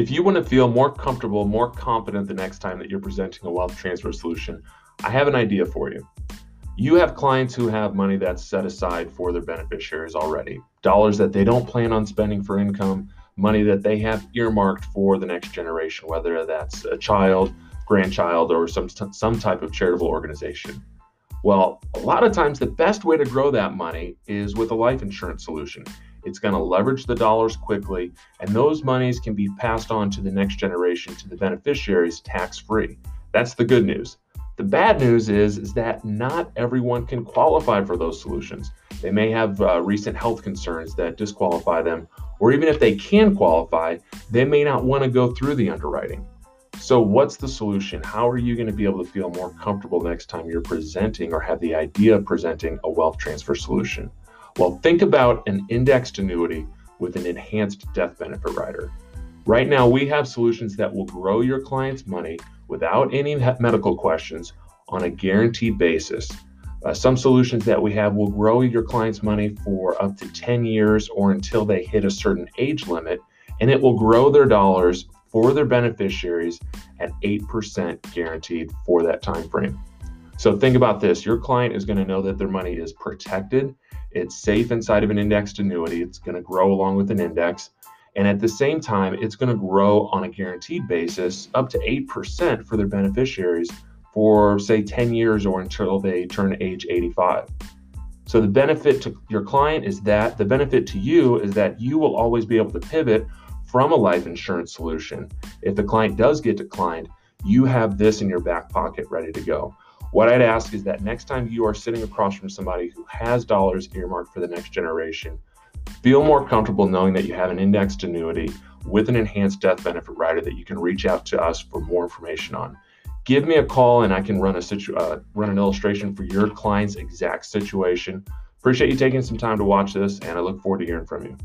If you want to feel more comfortable, more confident the next time that you're presenting a wealth transfer solution, I have an idea for you. You have clients who have money that's set aside for their beneficiaries already, dollars that they don't plan on spending for income, money that they have earmarked for the next generation, whether that's a child, grandchild, or some, some type of charitable organization. Well, a lot of times the best way to grow that money is with a life insurance solution. It's going to leverage the dollars quickly, and those monies can be passed on to the next generation, to the beneficiaries, tax free. That's the good news. The bad news is, is that not everyone can qualify for those solutions. They may have uh, recent health concerns that disqualify them, or even if they can qualify, they may not want to go through the underwriting. So, what's the solution? How are you going to be able to feel more comfortable next time you're presenting or have the idea of presenting a wealth transfer solution? Well, think about an indexed annuity with an enhanced death benefit rider. Right now, we have solutions that will grow your client's money without any medical questions on a guaranteed basis. Uh, some solutions that we have will grow your client's money for up to 10 years or until they hit a certain age limit, and it will grow their dollars for their beneficiaries at 8% guaranteed for that time frame. So think about this your client is going to know that their money is protected, it's safe inside of an indexed annuity, it's going to grow along with an index. And at the same time, it's going to grow on a guaranteed basis up to 8% for their beneficiaries for, say, 10 years or until they turn age 85. So the benefit to your client is that the benefit to you is that you will always be able to pivot from a life insurance solution. If the client does get declined, you have this in your back pocket ready to go. What I'd ask is that next time you are sitting across from somebody who has dollars earmarked for the next generation, feel more comfortable knowing that you have an indexed annuity with an enhanced death benefit rider that you can reach out to us for more information on. Give me a call and I can run a situ- uh, run an illustration for your client's exact situation. Appreciate you taking some time to watch this, and I look forward to hearing from you.